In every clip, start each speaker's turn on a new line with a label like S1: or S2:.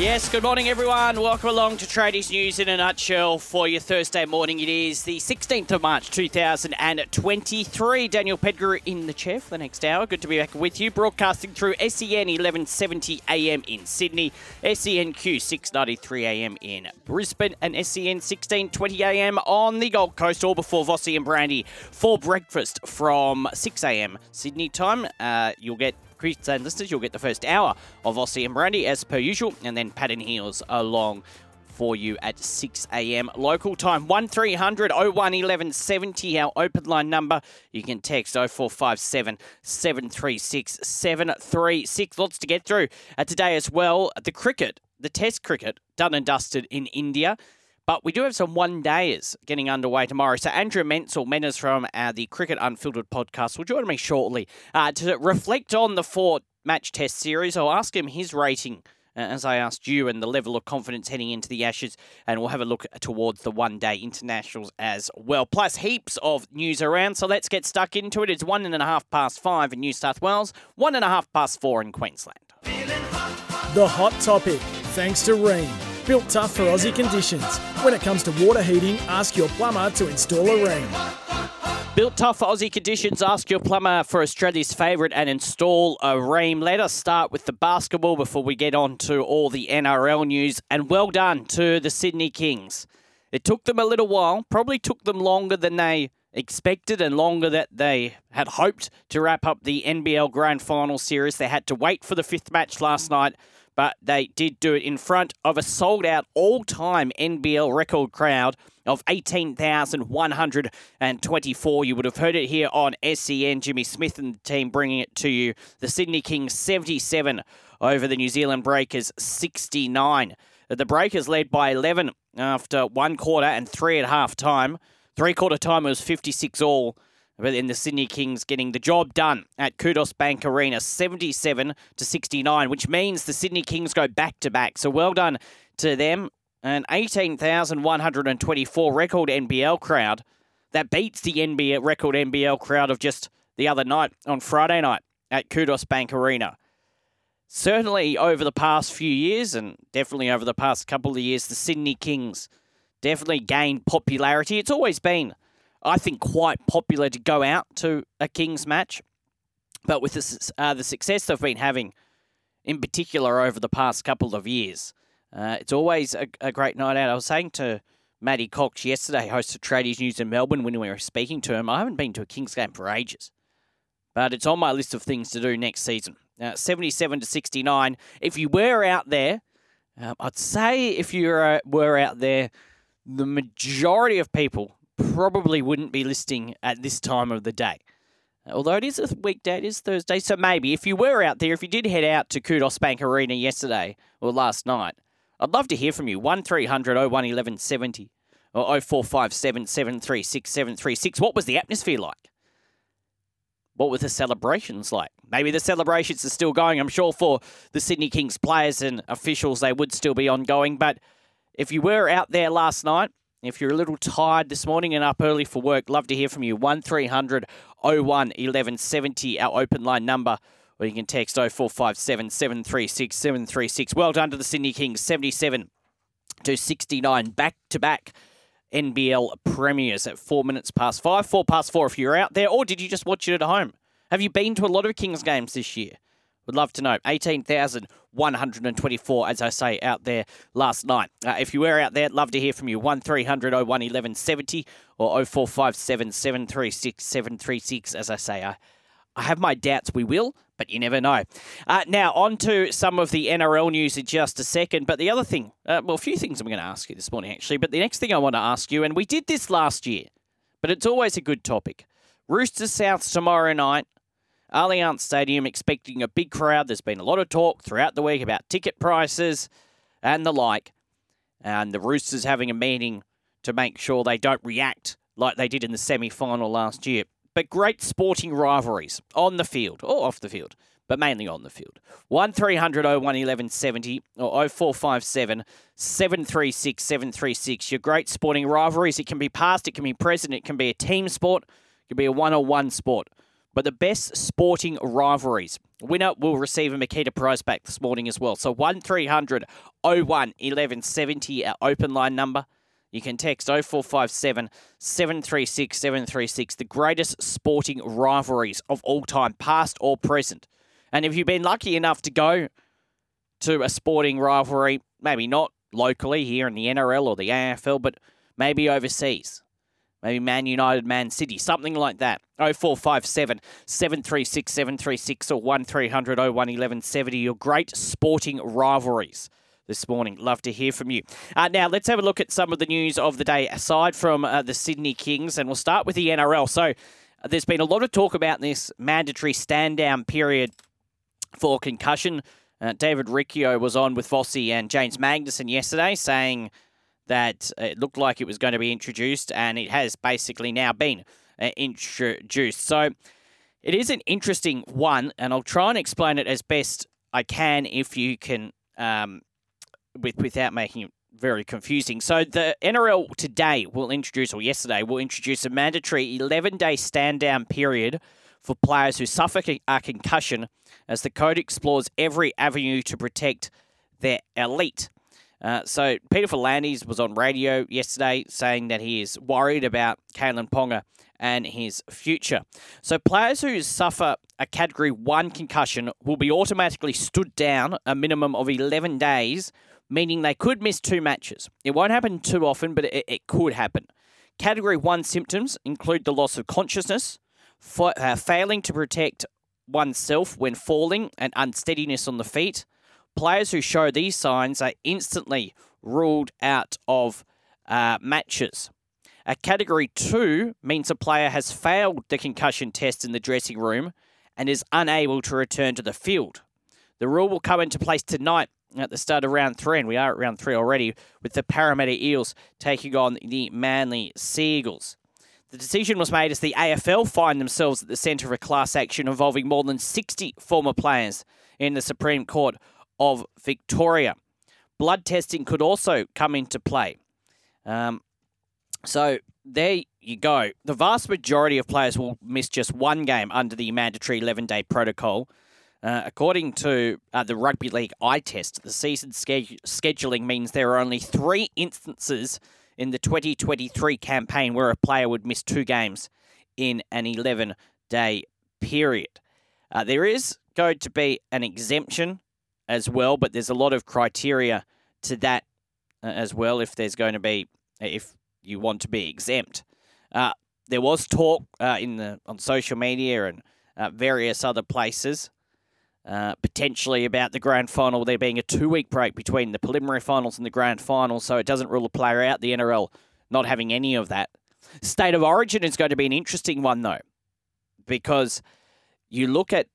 S1: Yes, good morning, everyone. Welcome along to Tradies News in a nutshell for your Thursday morning. It is the 16th of March 2023. Daniel Pettigrew in the chair for the next hour. Good to be back with you. Broadcasting through SEN 1170 AM in Sydney, SENQ 693 AM in Brisbane, and SEN 1620 AM on the Gold Coast, all before Vossi and Brandy for breakfast from 6 AM Sydney time. Uh, you'll get Chris and listeners, you'll get the first hour of Vossi and Brandy as per usual, and then Pat and Heels along for you at 6 a.m. local time. 1300 01 1170, our open line number. You can text 0457 736 736. Lots to get through uh, today as well. The cricket, the test cricket, done and dusted in India. But we do have some one days getting underway tomorrow. So Andrew Menczel, Menas from uh, the Cricket Unfiltered podcast, will join me shortly uh, to reflect on the four match test series. I'll ask him his rating uh, as I asked you and the level of confidence heading into the Ashes, and we'll have a look towards the one day internationals as well. Plus, heaps of news around, so let's get stuck into it. It's one and a half past five in New South Wales, one and a half past four in Queensland.
S2: The hot topic, thanks to Rheem. Built tough for Aussie conditions. When it comes to water heating, ask your plumber to install a Rheem.
S1: Built tough for Aussie conditions, ask your plumber for Australia's favourite and install a Rheem. Let us start with the basketball before we get on to all the NRL news. And well done to the Sydney Kings. It took them a little while, probably took them longer than they expected and longer that they had hoped to wrap up the NBL Grand Final series. They had to wait for the fifth match last night but they did do it in front of a sold out all time NBL record crowd of 18,124. You would have heard it here on SEN. Jimmy Smith and the team bringing it to you. The Sydney Kings 77 over the New Zealand Breakers 69. The Breakers led by 11 after one quarter and three at half time. Three quarter time was 56 all. But then the Sydney Kings getting the job done at Kudos Bank Arena, 77 to 69, which means the Sydney Kings go back to back. So well done to them. An 18,124 record NBL crowd that beats the NBA record NBL crowd of just the other night on Friday night at Kudos Bank Arena. Certainly over the past few years, and definitely over the past couple of years, the Sydney Kings definitely gained popularity. It's always been I think, quite popular to go out to a Kings match. But with the, uh, the success they've been having, in particular over the past couple of years, uh, it's always a, a, great night out. I was saying to Matty Cox yesterday, host of Tradies News in Melbourne, when we were speaking to him, I haven't been to a Kings game for ages. But it's on my list of things to do next season. Uh, 77 to 69. If you were out there, um, I'd say if you were, were out there, the majority of people probably wouldn't be listing at this time of the day. Although it is a weekday, it is Thursday, so maybe if you were out there, if you did head out to Kudos Bank Arena yesterday or last night, I'd love to hear from you. 1300 01 1170 or 0457 736 736. What was the atmosphere like? What were the celebrations like? Maybe the celebrations are still going. I'm sure for the Sydney Kings players and officials, they would still be ongoing. But if you were out there last night, if you're a little tired this morning and up early for work, love to hear from you. 1300 01 1170, our open line number. Or you can text 0457 736 736. Well done to the Sydney Kings, 77 to 69, back to back NBL premiers at four minutes past five, four past four if you're out there, or did you just watch it at home? Have you been to a lot of Kings games this year? Would love to know. 18,124, as I say, out there last night. Uh, if you were out there, love to hear from you. 1300 01 1170 or 0457 736 736. As I say, I, I have my doubts we will, but you never know. Uh, now, on to some of the NRL news in just a second. But the other thing, uh, well, a few things I'm going to ask you this morning, actually. But the next thing I want to ask you, and we did this last year, but it's always a good topic. Roosters South tomorrow night. Allianz Stadium expecting a big crowd. There's been a lot of talk throughout the week about ticket prices. and the like. And the Roosters having a meeting to make sure they don't react like they did in the semi final last year. But great sporting rivalries on the field or off the field, but mainly on the field. 1300 01 1170 or 0457 736 736. Your great sporting rivalries. It can be past, it can be present, it can be a team sport, it can be a one on one sport. But the best sporting rivalries. Winner will receive a Makita prize back this morning as well. So 1300 01 1170, our open line number. You can text 0457 736 736, the greatest sporting rivalries of all time, past or present. And if you've been lucky enough to go to a sporting rivalry, maybe not locally here in the NRL or the AFL, but maybe overseas, maybe Man United, Man City, something like that. 0457 736 736 or 1300 01 1170, your great sporting rivalries this morning. Love to hear from you. Uh, now, let's have a look at some of the news of the day aside from uh, the Sydney Kings, and we'll start with the NRL. So, uh, there's been a lot of talk about this mandatory stand down period for concussion. Uh, David Riccio was on with Vossi and James Magnussen yesterday saying that it looked like it was going to be introduced, and it has basically now been uh, introduced. So, it is an interesting one, and I'll try and explain it as best I can if you can um, with without making it very confusing. So the NRL today will introduce, or yesterday will introduce a mandatory 11-day stand-down period for players who suffer a concussion, as the code explores every avenue to protect their elite. Uh, so Peter V'landys was on radio yesterday saying that he is worried about Kalyn Ponga and his future. So players who suffer a Category 1 concussion will be automatically stood down a minimum of 11 days meaning they could miss two matches. It won't happen too often, but it, it could happen. Category 1 symptoms include the loss of consciousness, uh, failing to protect oneself when falling, and unsteadiness on the feet. Players who show these signs are instantly ruled out of uh, matches. A category 2 means a player has failed the concussion test in the dressing room and is unable to return to the field. The rule will come into place tonight at the start of round three, and we are at round three already, with the Parramatta Eels taking on the Manly Sea Eagles. The decision was made as the AFL find themselves at the centre of a class action involving more than 60 former players in the Supreme Court of Victoria. Blood testing could also come into play. Um, so there you go. The vast majority of players will miss just one game under the mandatory 11 day protocol. Uh, according to uh, the Rugby League eye test, the season ske- scheduling means there are only three instances in the 2023 campaign where a player would miss two games in an 11 day period. Uh, there is going to be an exemption as well, but there's a lot of criteria to that uh, as well if there's going to be, if you want to be exempt. Uh, there was talk uh, in the on social media and various other places uh, potentially about the grand final there being a two week break between the preliminary finals and the grand final, so it doesn't rule a player out. The NRL not having any of that. State of origin is going to be an interesting one, though, because you look at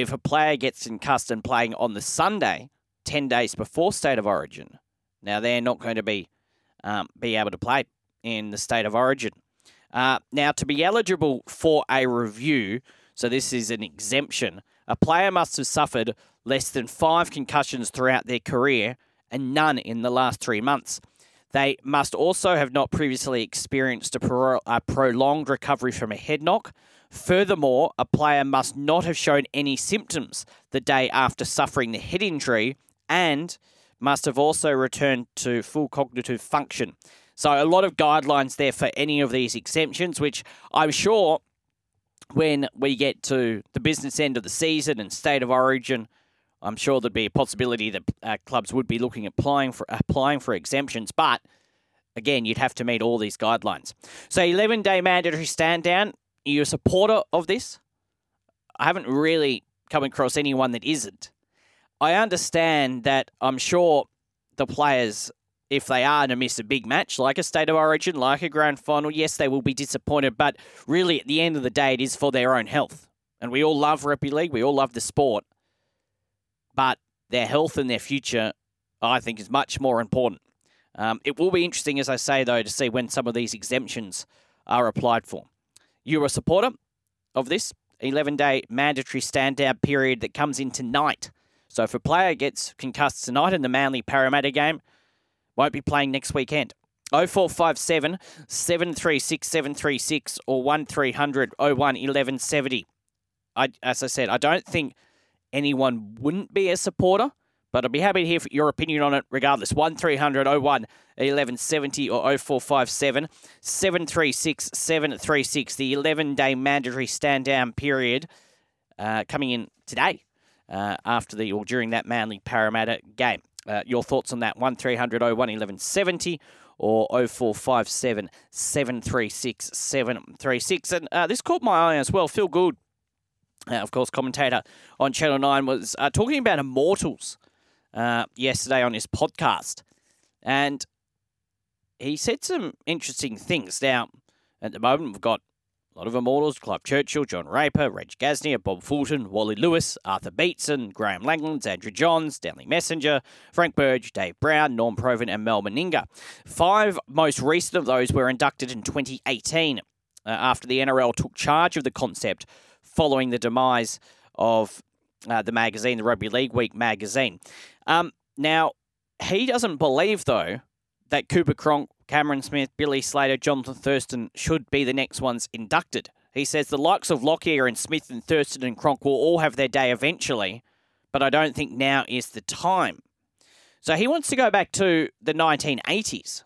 S1: if a player gets concussed and playing on the Sunday, 10 days before state of origin, now they're not going to be, um, be able to play in the state of origin. Uh, now, to be eligible for a review, so this is an exemption, a player must have suffered less than five concussions throughout their career and none in the last three months. They must also have not previously experienced a, pro- a, prolonged recovery from a head knock. Furthermore, a player must not have shown any symptoms the day after suffering the head injury and must have also returned to full cognitive function. So, a lot of guidelines there for any of these exemptions, which I'm sure when we get to the business end of the season and state of origin, I'm sure there'd be a possibility that uh, clubs would be looking at applying for applying for exemptions, but again, you'd have to meet all these guidelines. So, 11 day mandatory stand down. Are you a supporter of this? I haven't really come across anyone that isn't. I understand that I'm sure the players if they are to miss a big match like a state of origin, like a grand final, yes, they will be disappointed. But really, at the end of the day, it is for their own health. And we all love rugby league, we all love the sport. But their health and their future I think is much more important. Um, it will be interesting, as I say, though, to see when some of these exemptions are applied for. You're a supporter of this 11 day mandatory stand down period that comes in tonight. So if a player gets concussed tonight in the Manly Parramatta game, won't be playing next weekend. 0457 736 736 or 1300 01 1170. I, as I said, I don't think anyone wouldn't be a supporter, but I'd be happy to hear your opinion on it regardless. 1300 01 1170 or 0457 736 736. The 11 day mandatory stand down period uh, coming in today uh, after the or during that Manly Parramatta game. Uh, your thoughts on that? 1300 01 1170 or 0457 736 736. And uh, this caught my eye as well. Phil Gould, uh, of course, commentator on Channel 9, was uh, talking about Immortals uh, yesterday on his podcast. And he said some interesting things. Now, at the moment, we've got a lot of immortals Clive Churchill, John Raper, Reg Gasnier, Bob Fulton, Wally Lewis, Arthur Beetson, Graeme Langlands, Andrew Johns, Stanley Messenger, Frank Burge, Dave Brown, Norm Provan, and Mal Meninga. Five most recent of those were inducted in 2018 uh, after the NRL took charge of the concept following the demise of uh, the magazine, the Rugby League Week magazine. Um, now, he doesn't believe, though, that Cooper Cronk, Cameron Smith, Billy Slater, Jonathan Thurston should be the next ones inducted. He says the likes of Lockyer and Smith and Thurston and Cronk will all have their day eventually, but I don't think now is the time. So he wants to go back to the 1980s.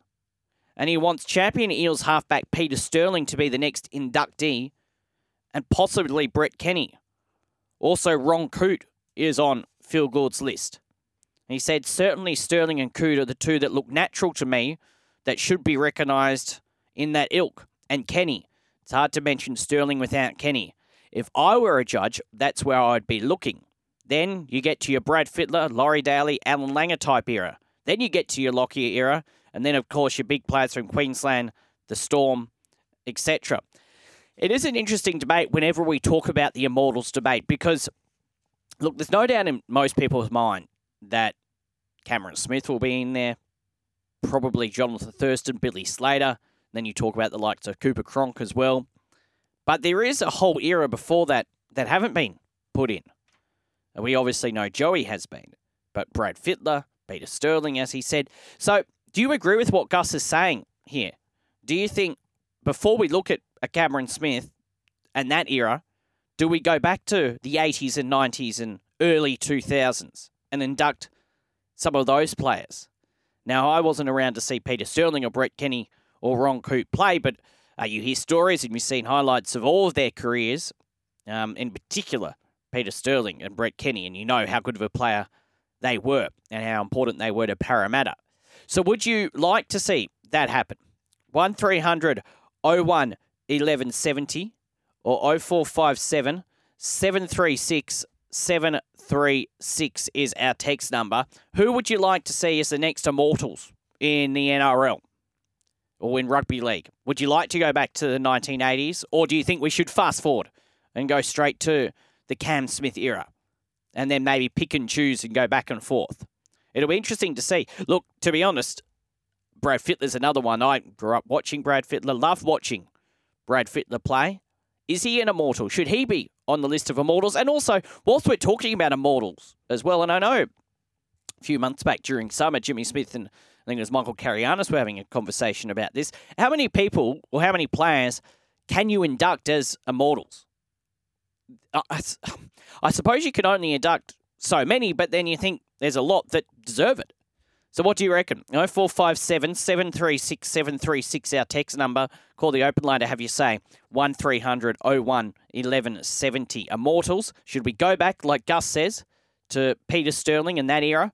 S1: And he wants champion Eels halfback Peter Sterling to be the next inductee, and possibly Brett Kenny. Also, Ron Coote is on Phil Gould's list. He said, certainly Sterling and Coote are the two that look natural to me that should be recognised in that ilk. And Kenny. It's hard to mention Sterling without Kenny. If I were a judge, that's where I'd be looking. Then you get to your Brad Fittler, Laurie Daley, Allan Langer type era. Then you get to your Lockyer era. And then, of course, your big players from Queensland, the Storm, etc. It is an interesting debate whenever we talk about the Immortals debate because, look, there's no doubt in most people's mind that Cameron Smith will be in there, probably Jonathan Thurston, Billy Slater. Then you talk about the likes of Cooper Cronk as well. But there is a whole era before that that haven't been put in. We obviously know Joey has been, but Brad Fittler, Peter Sterling, as he said. So, do you agree with what Gus is saying here? Do you think before we look at a Cameron Smith and that era, do we go back to the 80s and 90s and early 2000s and induct some of those players? Now, I wasn't around to see Peter Sterling or Brett Kenny or Ron Coote play, but uh, you hear stories and you've seen highlights of all of their careers, um, in particular Peter Sterling and Brett Kenny, and you know how good of a player they were and how important they were to Parramatta. So, would you like to see that happen? 1300 01 1170 or 0457 736 736 is our text number. Who would you like to see as the next Immortals in the NRL or in rugby league? Would you like to go back to the 1980s or do you think we should fast forward and go straight to the Cam Smith era and then maybe pick and choose and go back and forth? It'll be interesting to see. Look, to be honest, Brad Fittler's another one. I grew up watching Brad Fittler, love watching Brad Fittler play. Is he an immortal? Should he be on the list of immortals? And also, whilst we're talking about immortals as well, and I know a few months back during summer, Jimmy Smith and I think it was Michael Carayannis were having a conversation about this. How many people or how many players can you induct as immortals? I, I suppose you can only induct so many, but then you think there's a lot that deserve it. So what do you reckon? 0457 736 736, our text number. Call the open line to have you say 1300 01 1170. Immortals, should we go back, like Gus says, to Peter Sterling in that era?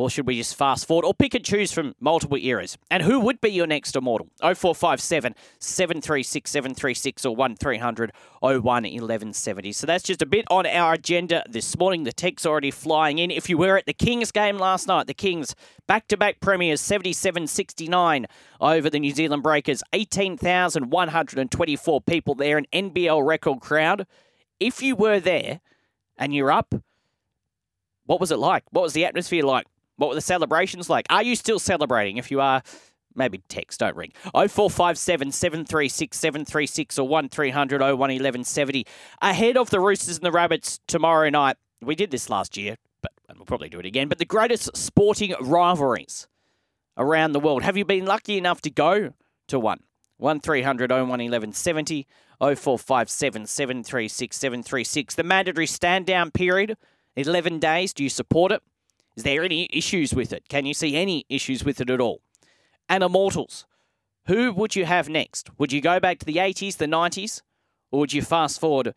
S1: Or should we just fast forward or pick and choose from multiple eras? And who would be your next immortal? 0457 736 736 or 1300 01 1170. So that's just a bit on our agenda this morning. The tech's already flying in. If you were at the Kings game last night, the Kings back to back premiers 77 69 over the New Zealand Breakers. 18,124 people there, an NBL record crowd. If you were there and you're up, what was it like? What was the atmosphere like? What were the celebrations like? Are you still celebrating? If you are, maybe text, don't ring. 0457 736 736 or 1300 01 1170. Ahead of the Roosters and the Rabbits tomorrow night. We did this last year, but and we'll probably do it again. But the greatest sporting rivalries around the world. Have you been lucky enough to go to one? 1300 01 1170 0457 736 736. The mandatory stand down period, 11 days. Do you support it? Is there any issues with it? Can you see any issues with it at all? And Immortals, who would you have next? Would you go back to the 80s, the 90s, or would you fast forward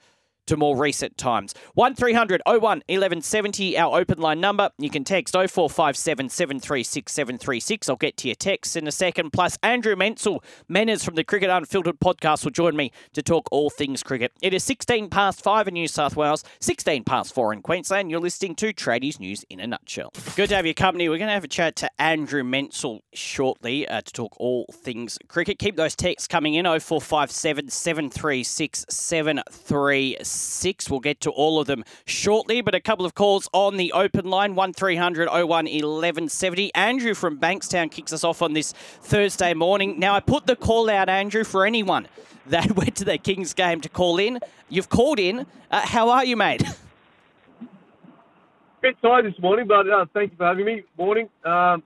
S1: to more recent times. 1300 01 1170, our open line number. You can text 0457 736 736. I'll get to your texts in a second. Plus, Andrew Menczel, Menners from the Cricket Unfiltered podcast, will join me to talk all things cricket. It is 16 past 5 in New South Wales, 16 past 4 in Queensland. You're listening to Tradies News in a nutshell. Good to have your company. We're going to have a chat to Andrew Menczel shortly uh, to talk all things cricket. Keep those texts coming in 0457 736 736 six. We'll get to all of them shortly, but a couple of calls on the open line 1300 01 1170. Andrew from Bankstown kicks us off on this Thursday morning. Now, I put the call out, Andrew, for anyone that went to the Kings game to call in. You've called in. Uh, how are you, mate?
S3: Bit tired this morning, but uh, thank you for having me. Morning. Um,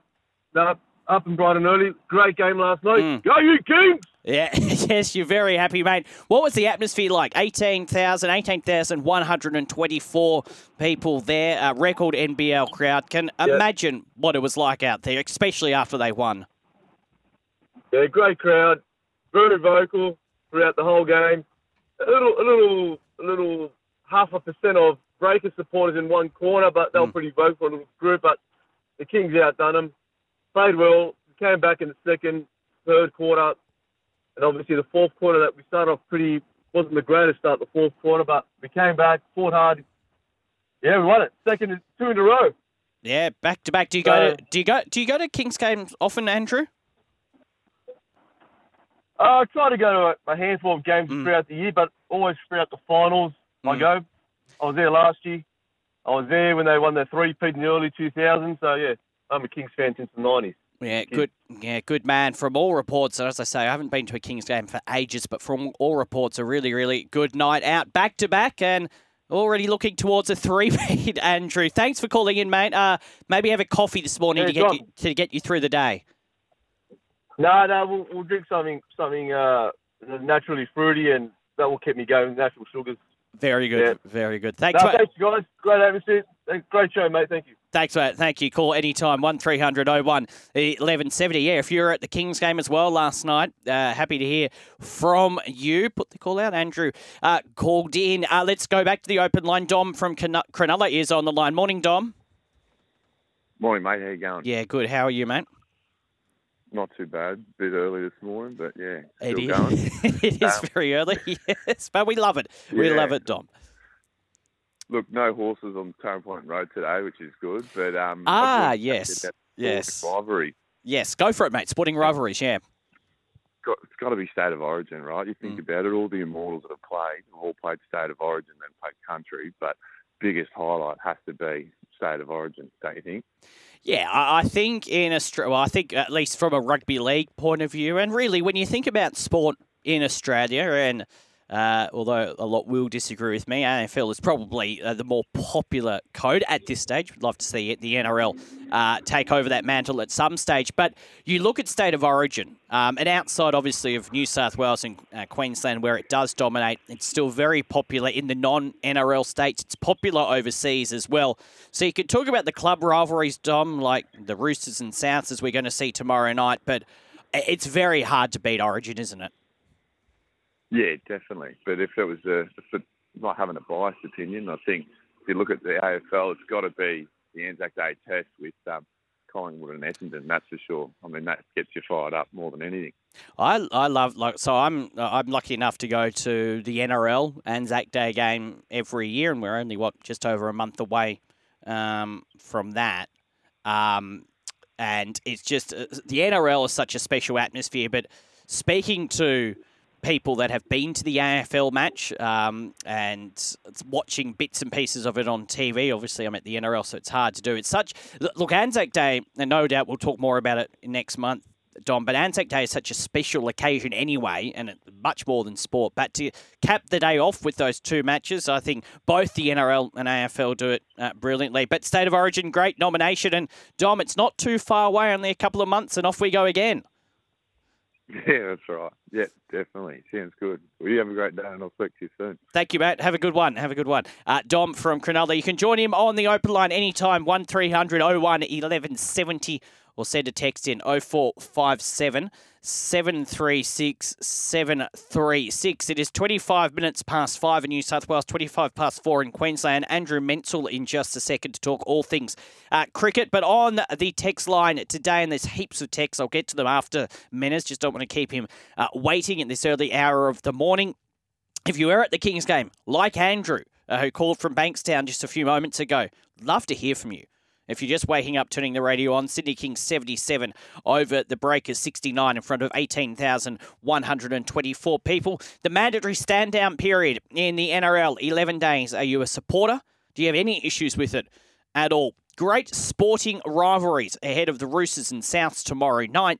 S3: up and bright and early. Great game last night. Mm. Go, you Kings!
S1: Yeah, yes, you're very happy, mate. What was the atmosphere like? 18,000, 18,124 people there, a record NBL crowd. Can yep. imagine what it was like out there, especially after they won.
S3: Yeah, great crowd, very vocal throughout the whole game. A little, a little, a little half a percent of Breaker supporters in one corner, but they were mm. pretty vocal, a little group. But the Kings outdone them, played well, came back in the second, third quarter, and obviously the fourth quarter that we started off pretty wasn't the greatest start the fourth quarter, but we came back, fought hard. Yeah, we won it. Second, two in a row.
S1: Yeah, back to back. Do you go to do you go do you go to Kings games often, Andrew?
S3: Uh, I try to go to a, a handful of games mm. throughout the year, but always throughout the finals mm. I go. I was there last year. I was there when they won their three-peat in the early 2000s. So yeah, I'm a Kings fan since the 90s.
S1: Yeah, good. Yeah, good man. From all reports, as I say, I haven't been to a Kings game for ages, but from all reports, a really, really good night out, back to back, and already looking towards a three-peat. Andrew, thanks for calling in, mate. Uh, maybe have a coffee this morning yeah, to get you, to get you through the day.
S3: No, no, we'll, we'll drink something something uh, naturally fruity, and that will keep me going. Natural sugars.
S1: Very good. Yeah. Very good. Thanks,
S3: no, thanks, guys. Great atmosphere. Great show, mate. Thank you.
S1: Thanks, mate. Thank you. Call anytime, 1300 01 1170. Yeah, if you were at the Kings game as well last night, uh, happy to hear from you. Put the call out. Andrew uh, called in. Uh, let's go back to the open line. Dom from Cronulla is on the line. Morning, Dom.
S4: Morning, mate. How you going?
S1: Yeah, good. How are you, mate?
S4: Not too bad. A bit early this morning, but yeah, still it going.
S1: it is um, very early, yes, but we love it. We love it, Dom.
S4: Look, no horses on Tone Point Road today, which is good. But um,
S1: ah, yes, yes,
S4: rivalry.
S1: Yes, go for it, mate. Sporting rivalries, yeah.
S4: it's got to be state of origin, right? You think mm. about it, all the immortals that have played have all played state of origin, then played country, but biggest highlight has to be state of origin, don't you think?
S1: Yeah, I think in Australia, well, I think at least from a rugby league point of view, and really when you think about sport in Australia, and uh, although a lot will disagree with me, AFL is probably uh, the more popular code at this stage. We'd love to see it, the NRL uh, take over that mantle at some stage. But you look at state of origin, um, and outside, obviously, of New South Wales and uh, Queensland, where it does dominate, it's still very popular in the non NRL states. It's popular overseas as well. So you could talk about the club rivalries, Dom, like the Roosters and Souths, as we're going to see tomorrow night. But it's very hard to beat Origin, isn't it?
S4: Yeah, definitely. But if it was a, not having a biased opinion, I think if you look at the AFL, it's got to be the Anzac Day test with um, Collingwood and Essendon. That's for sure. I mean, that gets you fired up more than anything.
S1: I I love like so I'm I'm lucky enough to go to the NRL Anzac Day game every year, and we're only what just over a month away um, from that. Um, and it's just uh, the NRL is such a special atmosphere. But speaking to people that have been to the AFL match um, and watching bits and pieces of it on TV. Obviously, I'm at the NRL, so it's hard to do. It's such look Anzac Day, and no doubt we'll talk more about it next month. Dom, but Anzac Day is such a special occasion anyway, and much more than sport. But to cap the day off with those two matches, I think both the NRL and AFL do it uh, brilliantly. But State of Origin, great nomination, and Dom, it's not too far away, only a couple of months, and off we go again.
S4: Yeah, that's right. Yeah, definitely. Sounds good. Well, you have a great day, and I'll speak to you soon.
S1: Thank you, Matt. Have a good one. Have a good one. Uh, Dom from Cronulla. You can join him on the open line anytime, 1300 01 1170 or send a text in 0457 736 736. It is 25 minutes past 5 in New South Wales, 25 past 4 in Queensland. Andrew Menczel in just a second to talk all things uh, cricket. But on the text line today, and there's heaps of texts, I'll get to them after Menace. Just don't want to keep him uh, waiting at this early hour of the morning. If you were at the Kings game, like Andrew, uh, who called from Bankstown just a few moments ago, love to hear from you. If you're just waking up, turning the radio on, Sydney Kings 77 over the Breakers 69 in front of 18,124 people. The mandatory stand down period in the NRL, 11 days. Are you a supporter? Do you have any issues with it at all? Great sporting rivalries ahead of the Roosters and Souths tomorrow night.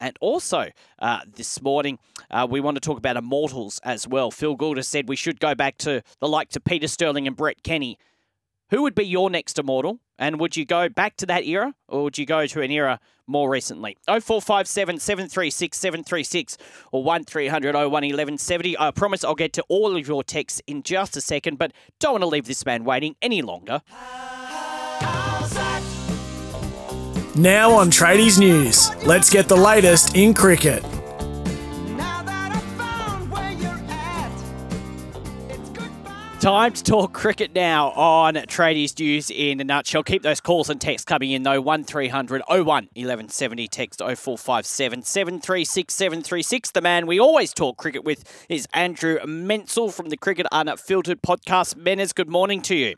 S1: And also, uh, this morning, uh, we want to talk about immortals as well. Phil Gould has said we should go back to the likes of Peter Sterling and Brett Kenny. Who would be your next immortal? And would you go back to that era or would you go to an era more recently? 0457 736 736 or 1300 01 1170. I promise I'll get to all of your texts in just a second, but don't want to leave this man waiting any longer.
S2: Now on Tradies News, let's get the latest in cricket.
S1: Time to talk cricket now on Tradies News in a nutshell. Keep those calls and texts coming in though. 1300 01 1170 text 0457 736 736. The man we always talk cricket with is Andrew Menczel from the Cricket Unfiltered podcast. Menes, good morning to you.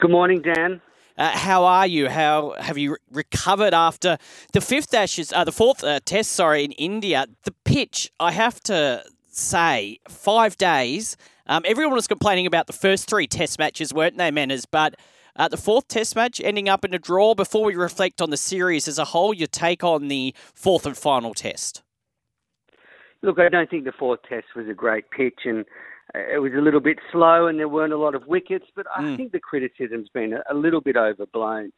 S5: Good morning, Dan.
S1: Uh, how are you? How have you re- recovered after the fifth Ashes, uh, the fourth uh, Test, sorry, in India? The pitch, I have to say, five days um, everyone was complaining about the first three test matches, weren't they, Manners? But uh, the fourth test match ending up in a draw. Before we reflect on the series as a whole, your take on the fourth and final test?
S5: Look, I don't think the fourth test was a great pitch, and uh, it was a little bit slow, and there weren't a lot of wickets. But I mm. think the criticism's been a, a little bit overblown.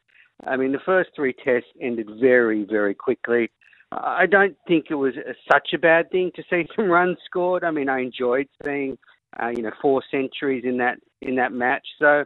S5: I mean, the first three tests ended very, very quickly. I don't think it was such a bad thing to see some runs scored. I mean, I enjoyed seeing uh, you know, four centuries in that in that match. So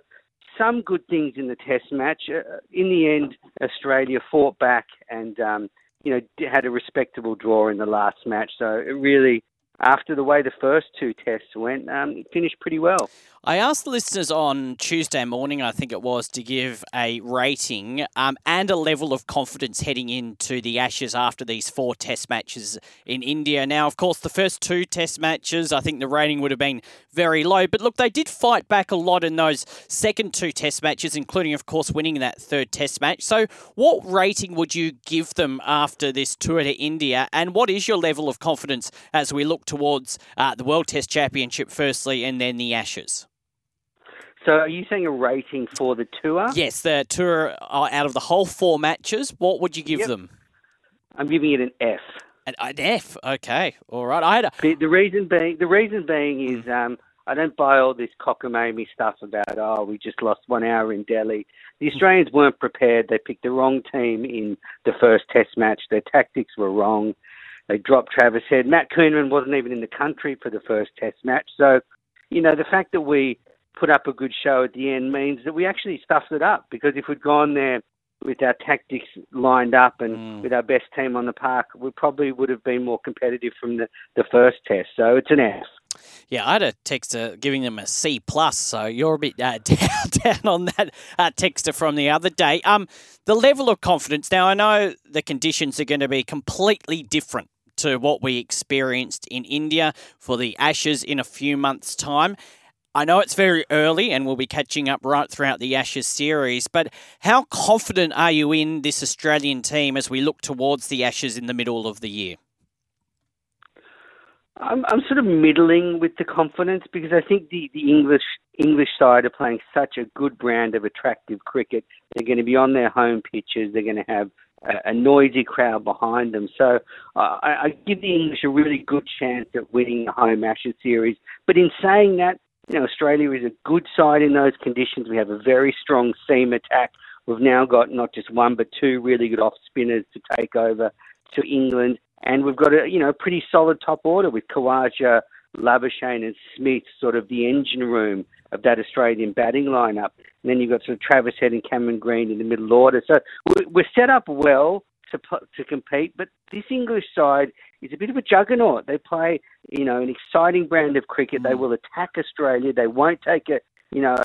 S5: some good things in the Test match. Uh, in the end, Australia fought back and um, you know had a respectable draw in the last match. So it really after the way the first two tests went, um, it finished pretty well.
S1: I asked the listeners on Tuesday morning, I think it was, to give a rating um, and a level of confidence heading into the Ashes after these four test matches in India. Now, of course, the first two test matches, I think the rating would have been very low. But look, they did fight back a lot in those second two test matches, including, of course, winning that third test match. So, what rating would you give them after this tour to India? And what is your level of confidence as we look towards uh, the World Test Championship, firstly, and then the Ashes?
S5: So, are you saying a rating for the tour?
S1: Yes, the tour uh, out of the whole four matches. What would you give yep. them?
S5: I'm giving it an F.
S1: An, an F. Okay, all right. I had a...
S5: the, the reason being the reason being is mm. um, I don't buy all this cockamamie stuff about oh we just lost one hour in Delhi. The mm. Australians weren't prepared. They picked the wrong team in the first Test match. Their tactics were wrong. They dropped Travis Head. Matt Kuhnemann wasn't even in the country for the first Test match. So, you know, the fact that we put up a good show at the end means that we actually stuffed it up because if we'd gone there with our tactics lined up and mm. with our best team on the park, we probably would have been more competitive from the, the first test. So it's an F.
S1: Yeah, I had a texter giving them a C plus, so you're a bit uh, down, down on that uh, texter from the other day. Um, the level of confidence. Now I know the conditions are going to be completely different to what we experienced in India for the Ashes in a few months' time. I know it's very early and we'll be catching up right throughout the Ashes series, but how confident are you in this Australian team as we look towards the Ashes in the middle of the year?
S5: I'm, I'm sort of middling with the confidence because I think the, the English English side are playing such a good brand of attractive cricket. They're going to be on their home pitches. They're going to have a, a noisy crowd behind them. So uh, I, I give the English a really good chance at winning the home Ashes series. But in saying that, you know, Australia is a good side in those conditions. We have a very strong seam attack. We've now got not just one but two really good off spinners to take over to England. And we've got a you know pretty solid top order with Khawaja, Labuschagne, and Smith, sort of the engine room of that Australian batting lineup. And then you've got sort of Travis Head and Cameron Green in the middle order. So we're set up well to to compete. But this English side is a bit of a juggernaut. They play you know an exciting brand of cricket. They mm. will attack Australia. They won't take a you know,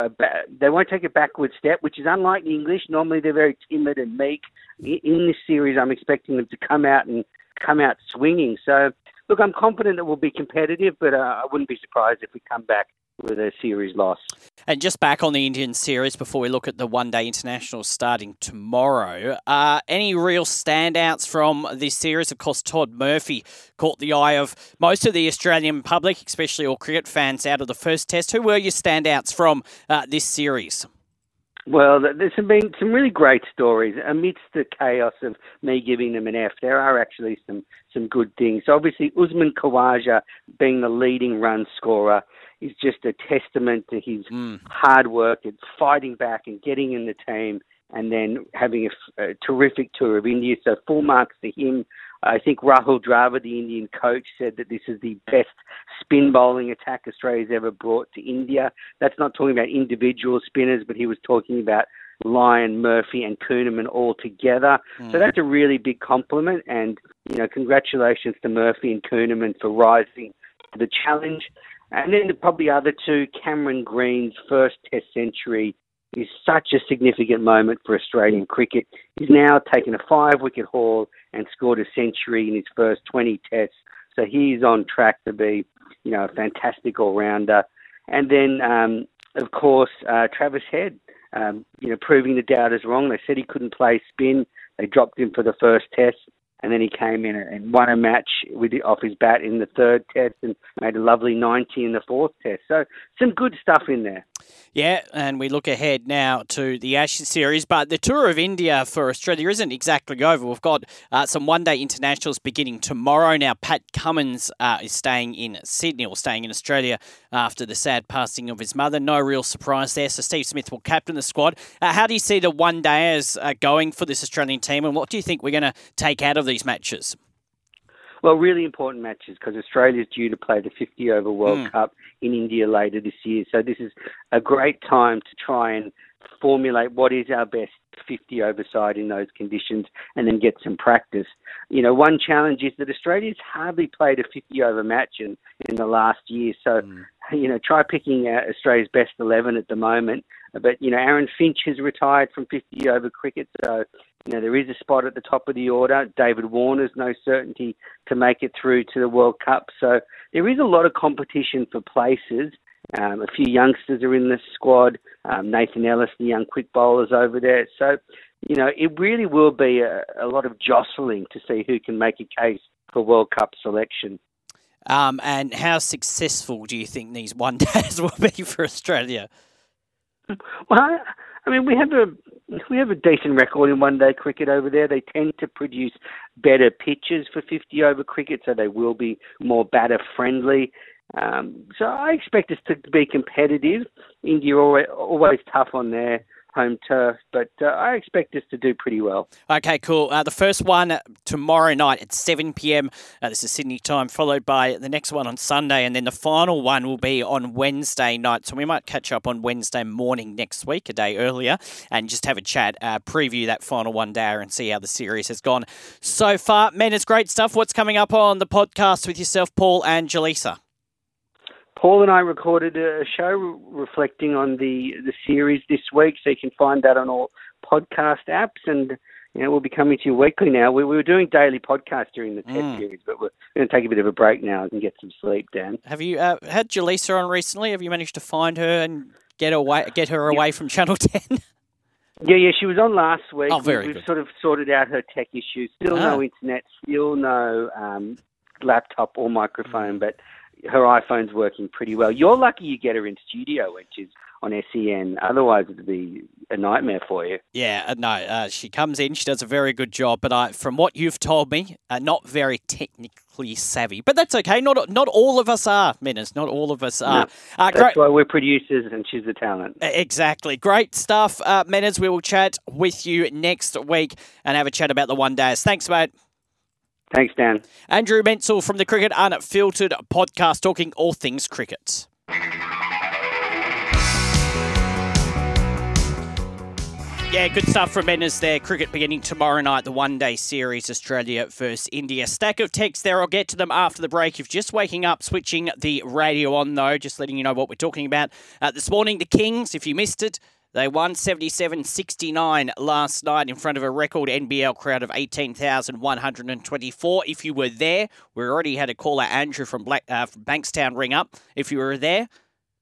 S5: they won't take a backward step, which is unlike the English. Normally, they're very timid and meek. In this series, I'm expecting them to come out and come out swinging. So, look, I'm confident that we'll be competitive, but uh, I wouldn't be surprised if we come back with a series loss.
S1: And just back on the Indian series before we look at the one day international starting tomorrow, uh, any real standouts from this series? Of course, Todd Murphy caught the eye of most of the Australian public, especially all cricket fans out of the first test. Who were your standouts from uh, this series?
S5: Well, there's been some really great stories amidst the chaos of me giving them an F. There are actually some some good things. So obviously, Usman Khawaja being the leading run scorer is just a testament to his mm. hard work and fighting back and getting in the team, and then having a, a terrific tour of India. So full marks to him. I think Rahul Dravid, the Indian coach, said that this is the best spin bowling attack Australia's ever brought to India. That's not talking about individual spinners, but he was talking about Lyon, Murphy, and Kuhnemann all together. Mm. So that's a really big compliment, and you know, congratulations to Murphy and Kuhnemann for rising to the challenge. And then the probably other two, Cameron Green's first Test century is such a significant moment for Australian cricket. He's now taken a five wicket haul and scored a century in his first 20 tests. So he's on track to be, you know, a fantastic all rounder. And then, um, of course, uh, Travis Head, um, you know, proving the doubters wrong. They said he couldn't play spin. They dropped him for the first test and then he came in and won a match with off his bat in the third test and made a lovely 90 in the fourth test. So some good stuff in there.
S1: Yeah, and we look ahead now to the Ashes series, but the tour of India for Australia isn't exactly over. We've got uh, some one-day internationals beginning tomorrow. Now, Pat Cummins uh, is staying in Sydney or staying in Australia after the sad passing of his mother. No real surprise there. So Steve Smith will captain the squad. Uh, how do you see the one-dayers uh, going for this Australian team, and what do you think we're going to take out of these matches?
S5: Well, really important matches because Australia is due to play the 50 over World mm. Cup in India later this year. So this is a great time to try and formulate what is our best 50 over side in those conditions and then get some practice. You know, one challenge is that Australia's hardly played a 50 over match in, in the last year. So, mm. you know, try picking uh, Australia's best 11 at the moment. But, you know, Aaron Finch has retired from 50 over cricket. So, you know, there is a spot at the top of the order. David Warner's no certainty to make it through to the World Cup. So there is a lot of competition for places. Um, a few youngsters are in the squad. Um, Nathan Ellis, the young quick bowlers over there. So, you know, it really will be a, a lot of jostling to see who can make a case for World Cup selection.
S1: Um, and how successful do you think these one days will be for Australia?
S5: Well, I, I mean, we have a we have a decent record in one day cricket over there. They tend to produce better pitches for 50 over cricket, so they will be more batter friendly. Um, so I expect us to be competitive. India always, always tough on their home turf, but uh, I expect us to do pretty well.
S1: Okay, cool. Uh, the first one tomorrow night at 7 p.m. Uh, this is Sydney time, followed by the next one on Sunday, and then the final one will be on Wednesday night. So we might catch up on Wednesday morning next week, a day earlier, and just have a chat, uh, preview that final one day, and see how the series has gone so far. Man, it's great stuff. What's coming up on the podcast with yourself, Paul and Jaleesa?
S5: Paul and I recorded a show reflecting on the the series this week, so you can find that on all podcast apps. And you know, we'll be coming to you weekly now. We, we were doing daily podcasts during the test mm. series, but we're going to take a bit of a break now and get some sleep, Dan.
S1: Have you uh, had Jaleesa on recently? Have you managed to find her and get away, get her away yeah. from Channel Ten?
S5: Yeah, yeah, she was on last week.
S1: Oh, very
S5: We've
S1: good.
S5: sort of sorted out her tech issues. Still ah. no internet. Still no um, laptop or microphone, but her iPhone's working pretty well. You're lucky you get her in studio when she's on SEN. Otherwise, it'd be a nightmare for you.
S1: Yeah, uh, no, uh, she comes in, she does a very good job, but I, from what you've told me, uh, not very technically savvy. But that's okay. Not not all of us are, Menas. Not all of us are.
S5: No, uh, that's great. why we're producers, and she's the talent.
S1: Exactly. Great stuff, uh. We will chat with you next week and have a chat about the one days. Thanks, mate.
S5: Thanks, Dan.
S1: Andrew Menczel from the Cricket Unfiltered podcast, talking all things cricket. Yeah, good stuff from Menas there. Cricket beginning tomorrow night, the one day series, Australia versus India. Stack of texts there. I'll get to them after the break. If just waking up, switching the radio on though, just letting you know what we're talking about. Uh, this morning, the Kings, if you missed it, they won 77 69 last night in front of a record NBL crowd of 18,124. If you were there, we already had a caller, Andrew from, Black, uh, from Bankstown, ring up. If you were there,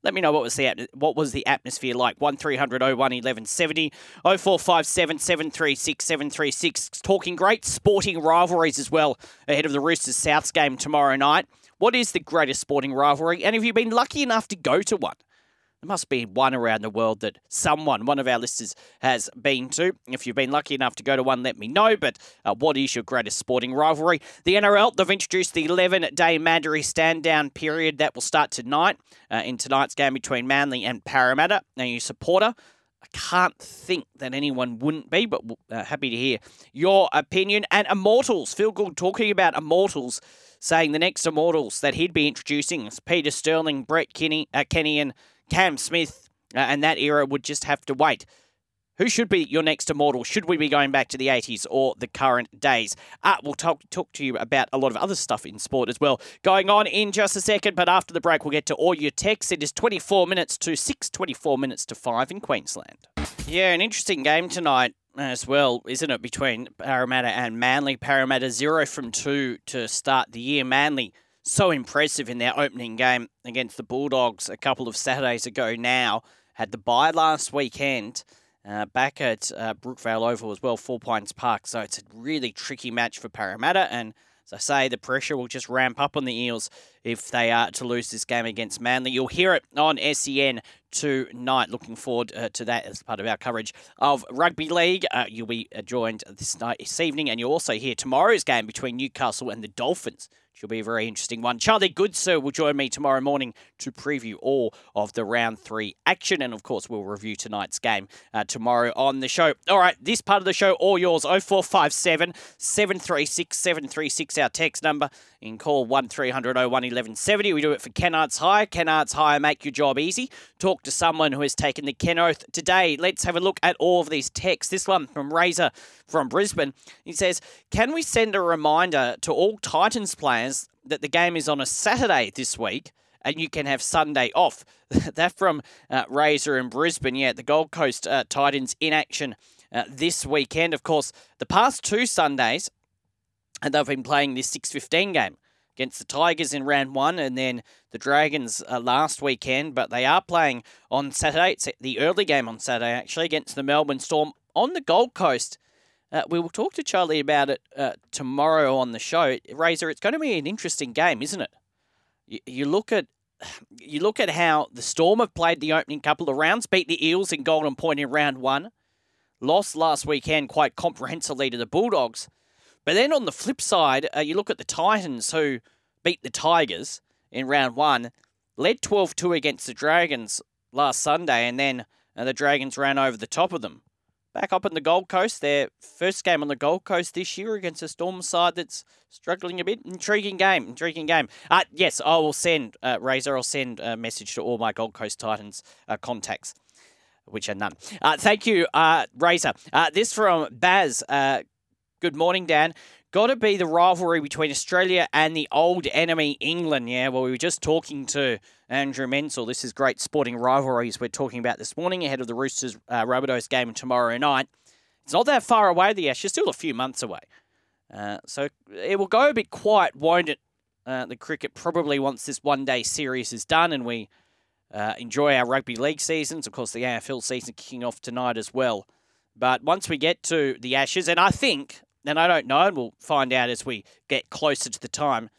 S1: let me know what was the what was the atmosphere like. One 01 1170 0457 736 736. Talking great sporting rivalries as well ahead of the Roosters Souths game tomorrow night. What is the greatest sporting rivalry? And have you been lucky enough to go to one? There must be one around the world that someone, one of our listeners, has been to. If you've been lucky enough to go to one, let me know. But uh, what is your greatest sporting rivalry? The NRL, they've introduced the 11 day mandatory stand down period that will start tonight uh, in tonight's game between Manly and Parramatta. Now, you supporter, I can't think that anyone wouldn't be, but uh, happy to hear your opinion. And Immortals, Phil Gould talking about Immortals, saying the next Immortals that he'd be introducing is Peter Sterling, Brett Kinney, uh, Kenny, and Cam Smith uh, and that era would just have to wait. Who should be your next immortal? Should we be going back to the 80s or the current days? Uh, we'll talk, talk to you about a lot of other stuff in sport as well going on in just a second. But after the break, we'll get to all your texts. It is 24 minutes to 6, 24 minutes to 5 in Queensland. Yeah, an interesting game tonight as well, isn't it, between Parramatta and Manly? Parramatta 0 from 2 to start the year. Manly so impressive in their opening game against the Bulldogs a couple of Saturdays ago now. Had the bye last weekend uh, back at uh, Brookvale Oval as well, Four Pines Park. So it's a really tricky match for Parramatta. And as I say, the pressure will just ramp up on the Eels if they are to lose this game against Manly. You'll hear it on SEN tonight. Looking forward uh, to that as part of our coverage of rugby league. Uh, you'll be uh, joined this night, this evening, and you'll also hear tomorrow's game between Newcastle and the Dolphins Should be a very interesting one. Charlie Goodsir will join me tomorrow morning to preview all of the round three action. And of course, we'll review tonight's game uh, tomorrow on the show. All right, this part of the show, all yours 0457 736 736, our text number. In call 1300 01 1170. We do it for Kennards Hire. Kennards Hire make your job easy. Talk to someone who has taken the Ken Oath today. Let's have a look at all of these texts. This one from Razor from Brisbane. He says, Can we send a reminder to all Titans players that the game is on a Saturday this week? and you can have Sunday off. that from uh, Razor in Brisbane. Yeah, the Gold Coast uh, Titans in action uh, this weekend. Of course, the past two Sundays and they've been playing this 6-15 game against the Tigers in round one and then the Dragons uh, last weekend. But they are playing on Saturday. It's the early game on Saturday, actually, against the Melbourne Storm on the Gold Coast. Uh, we will talk to Charlie about it uh, tomorrow on the show. Razor, it's going to be an interesting game, isn't it? You, you look at you look at how the Storm have played the opening couple of rounds, beat the Eels in Golden Point in round one, lost last weekend quite comprehensively to the Bulldogs. But then on the flip side, uh, you look at the Titans who beat the Tigers in round one, led 12 2 against the Dragons last Sunday, and then uh, the Dragons ran over the top of them. Back up on the Gold Coast, their first game on the Gold Coast this year against a Storm side that's struggling a bit. Intriguing game, intriguing game. Uh, yes, I will send, uh, Razor, I'll send a message to all my Gold Coast Titans uh, contacts which are none. Uh, thank you, uh, Razor. Uh, this from Baz. Good morning, Dan. Got to be the rivalry between Australia and the old enemy, England. Yeah, well, we were just talking to Andrew Menczel. This is great sporting rivalries we're talking about this morning ahead of the Roosters uh, Rabbitohs game tomorrow night. It's not that far away, the Ashes, still a few months away. Uh, so it will go a bit quiet, won't it? Uh, the cricket probably once this one day series is done and we uh, enjoy our rugby league seasons. Of course, the AFL season kicking off tonight as well. But once we get to the Ashes, and I think and I don't know, and we'll find out as we get closer to the time.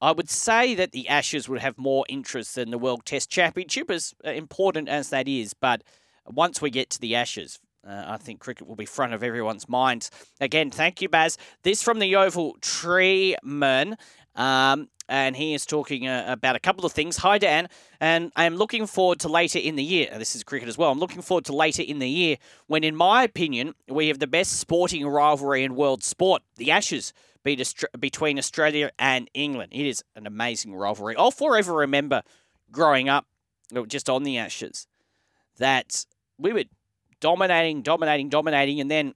S1: I would say that the Ashes would have more interest than the World Test Championship, as important as that is. But once we get to the Ashes, uh, I think cricket will be front of everyone's minds. Again, thank you, Baz. This from the Oval Treeman. Um, and he is talking uh, about a couple of things. Hi, Dan, and I am looking forward to later in the year. This is cricket as well. I'm looking forward to later in the year when, in my opinion, we have the best sporting rivalry in world sport, the Ashes between Australia and England. It is an amazing rivalry. I'll forever remember growing up, just on the Ashes, that we were dominating, dominating, dominating, and then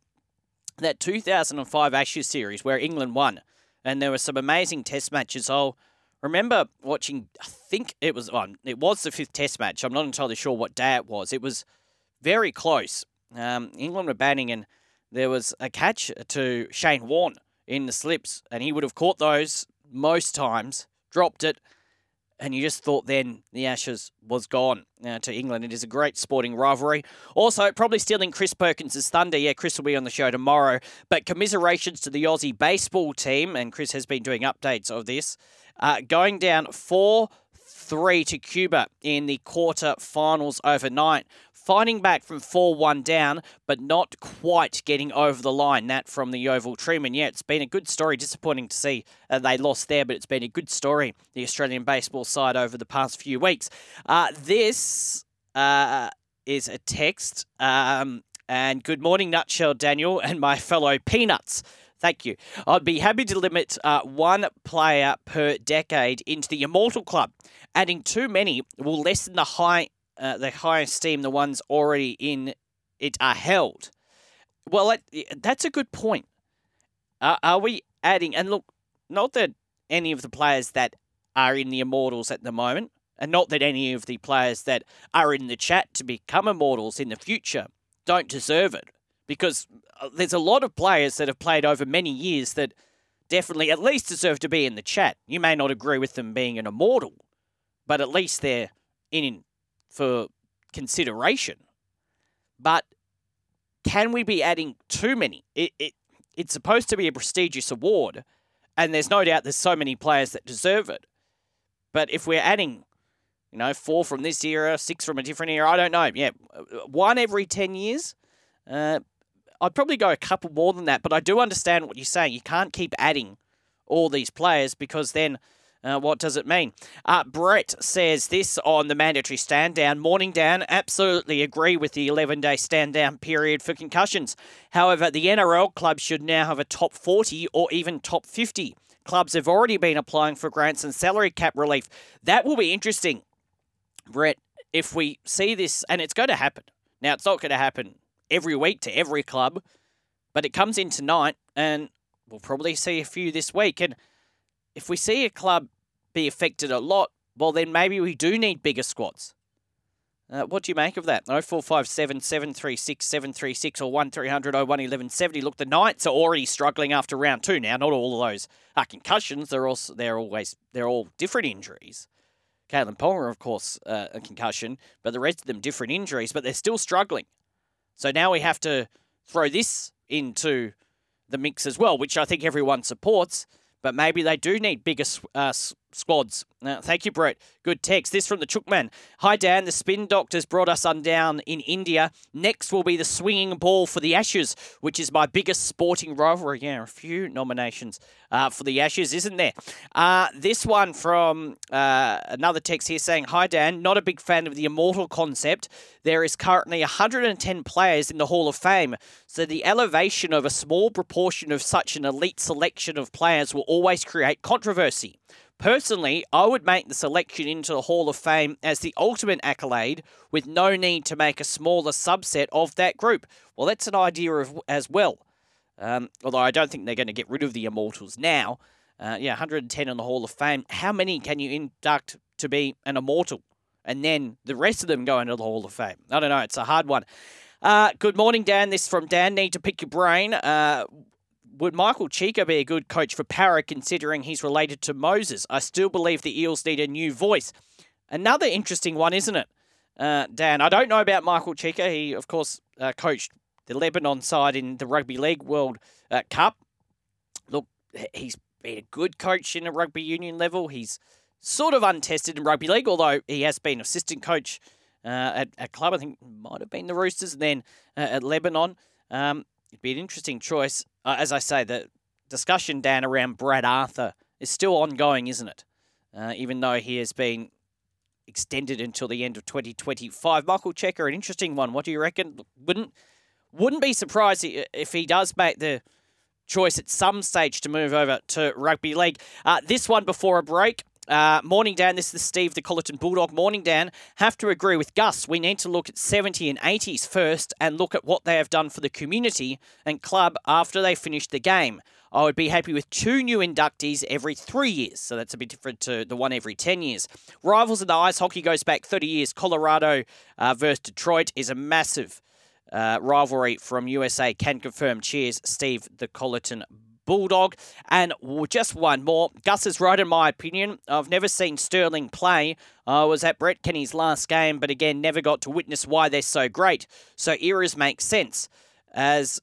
S1: that 2005 Ashes series where England won and there were some amazing test matches. I'll remember watching. I think it was on. It was the fifth test match. I'm not entirely sure what day it was. It was very close. Um, England were batting, and there was a catch to Shane Warne in the slips, and he would have caught those most times, dropped it, and you just thought then the Ashes was gone uh, to England. It is a great sporting rivalry. Also, probably stealing Chris Perkins' thunder. Yeah, Chris will be on the show tomorrow. But commiserations to the Aussie baseball team, and Chris has been doing updates of this, uh, going down 4 3 to Cuba in the quarter finals overnight fighting back from 4 1 down, but not quite getting over the line. That from the Oval Treeman. Yeah, it's been a good story. Disappointing to see uh, they lost there, but it's been a good story, the Australian baseball side over the past few weeks. Uh, this uh, is a text. Um, and good morning, Nutshell Daniel, and my fellow peanuts. Thank you. I'd be happy to limit uh, one player per decade into the Immortal Club. Adding too many will lessen the high uh, the high esteem the ones already in it are held. Well, that's a good point. Uh, are we adding? And look, not that any of the players that are in the Immortals at the moment, and not that any of the players that are in the chat to become Immortals in the future don't deserve it, because uh, there's a lot of players that have played over many years that definitely at least deserve to be in the chat. You may not agree with them being an Immortal, but at least they're in for consideration. But can we be adding too many? It, it it's supposed to be a prestigious award, and there's no doubt there's so many players that deserve it. But if we're adding, you know, four from this era, six from a different era, I don't know. Yeah, one every ten years. Uh, I'd probably go a couple more than that, but I do understand what you're saying. You can't keep adding all these players because then uh, what does it mean? Uh, Brett says this on the mandatory stand down. Morning down. Absolutely agree with the 11 day stand down period for concussions. However, the NRL clubs should now have a top 40 or even top 50. Clubs have already been applying for grants and salary cap relief. That will be interesting, Brett, if we see this, and it's going to happen. Now, it's not going to happen every week to every club, but it comes in tonight, and we'll probably see a few this week. And if we see a club be affected a lot, well, then maybe we do need bigger squads. Uh, what do you make of that? 0457 736 736 or 1300 01 1170. Look, the Knights are already struggling after round two now. Not all of those are concussions. They're also they're always they're all different injuries. Kalyn Ponga, of course, uh, a concussion, but the rest of them different injuries. But they're still struggling. So now we have to throw this into the mix as well, which I think everyone supports but maybe they do need bigger uh, squads. Uh, thank you, Brett. Good text. This from the Chookman. Hi, Dan. The spin doctors brought us down in India. Next will be the swinging ball for the Ashes, which is my biggest sporting rivalry. Yeah, a few nominations uh, for the Ashes, isn't there? Uh, this one from uh, another text here saying, Hi, Dan. Not a big fan of the immortal concept. There is currently 110 players in the Hall of Fame, so the elevation of a small proportion of such an elite selection of players will always create controversy. Personally, I would make the selection into the Hall of Fame as the ultimate accolade with no need to make a smaller subset of that group. Well, that's an idea of, as well. Um, although I don't think they're going to get rid of the Immortals now. Uh, yeah, 110 in the Hall of Fame. How many can you induct to be an Immortal? And then the rest of them go into the Hall of Fame. I don't know. It's a hard one. Uh, good morning, Dan. This from Dan. Need to pick your brain. Uh, would Michael Cheika be a good coach for Para considering he's related to Moses? I still believe the Eels need a new voice. Another interesting one, isn't it, uh, Dan? I don't know about Michael Cheika. He, of course, uh, coached the Lebanon side in the Rugby League World uh, Cup. Look, he's been a good coach in a rugby union level. He's sort of untested in rugby league, although he has been assistant coach uh, at a club. I think might have been the Roosters, and then uh, at Lebanon. Um, it'd be an interesting choice. Uh, as I say, the discussion, Dan, around Brad Arthur is still ongoing, isn't it? Uh, even though he has been extended until the end of 2025. Michael Cheika, an interesting one. What do you reckon? Wouldn't wouldn't be surprised if he does make the choice at some stage to move over to rugby league. Uh, this one before a break. Uh, morning, Dan. This is Steve, the Colyton Bulldog. Morning, Dan. Have to agree with Gus. We need to look at 70 and 80s first and look at what they have done for the community and club after they finish the game. I would be happy with two new inductees every three years. So that's a bit different to the one every 10 years. Rivals in the ice hockey goes back 30 years. Colorado uh, versus Detroit is a massive uh, rivalry from USA. Can confirm. Cheers, Steve, the Colyton Bulldog. And just one more. Gus is right, in my opinion. I've never seen Sterling play. I was at Brett Kenny's last game, but again, never got to witness why they're so great. So eras make sense. As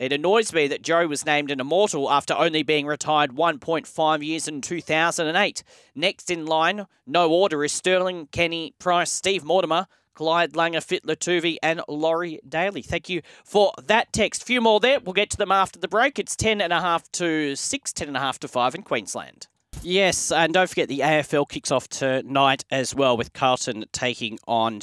S1: it annoys me that Joe was named an immortal after only being retired 1.5 years in 2008. Next in line, no order, is Sterling, Kenny, Price, Steve Mortimer, Clyde Langer, Fittler, Tuvi, and Laurie Daley. Thank you for that text. Few more there. We'll get to them after the break. It's 10 and a half to 6, 10 and a half to 5 in Queensland. Yes, and don't forget the AFL kicks off tonight as well with Carlton taking on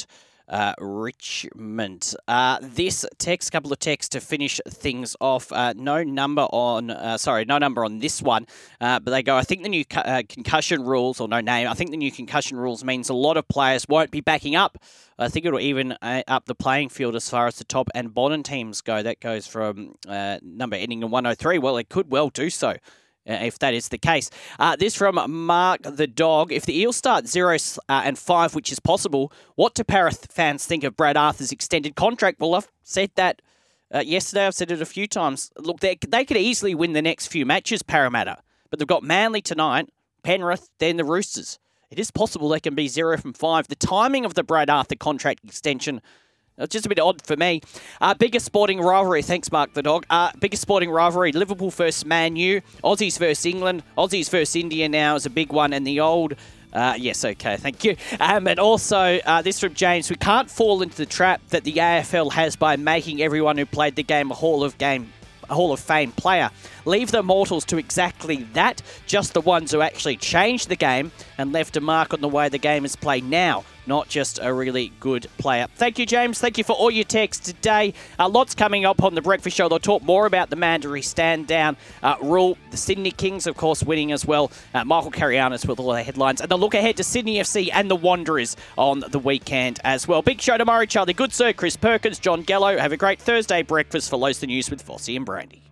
S1: uh, Richmond. Uh, this text, couple of texts to finish things off. Uh, no number on, uh, sorry, no number on this one, uh, but they go. I think the new uh, concussion rules, or no name. I think the new concussion rules means a lot of players won't be backing up. I think it'll even up the playing field as far as the top and bottom teams go. That goes from number ending in 103. Well, it could well do so. Uh, if that is the case. Uh, this from Mark the Dog. If the Eels start 0 uh, and 5, which is possible, what do Parath fans think of Brad Arthur's extended contract? Well, I've said that uh, yesterday. I've said it a few times. Look, they, they could easily win the next few matches, Parramatta. But they've got Manly tonight, Penrith, then the Roosters. It is possible they can be 0 from 5. The timing of the Brad Arthur contract extension it's just a bit odd for me. Uh, biggest sporting rivalry. Thanks, Mark the dog. Uh, biggest sporting rivalry. Liverpool versus Man U. Aussies versus England. Aussies versus India now is a big one. And the old. Uh, yes, okay, thank you. Um, and also, uh, this from James. We can't fall into the trap that the AFL has by making everyone who played the game a Hall of Game a Hall of Fame player. Leave the mortals to exactly that, just the ones who actually changed the game and left a mark on the way the game is played now not just a really good player. Thank you, James. Thank you for all your texts today. Uh, lots coming up on the Breakfast Show. They'll talk more about the mandatory stand down uh, rule. The Sydney Kings, of course, winning as well. Uh, Michael Carayannis with all the headlines. And the look ahead to Sydney FC and the Wanderers on the weekend as well. Big show tomorrow, Charlie Goodsir, Chris Perkins, John Gallo. Have a great Thursday breakfast for Los the News with Vossi and Brandy.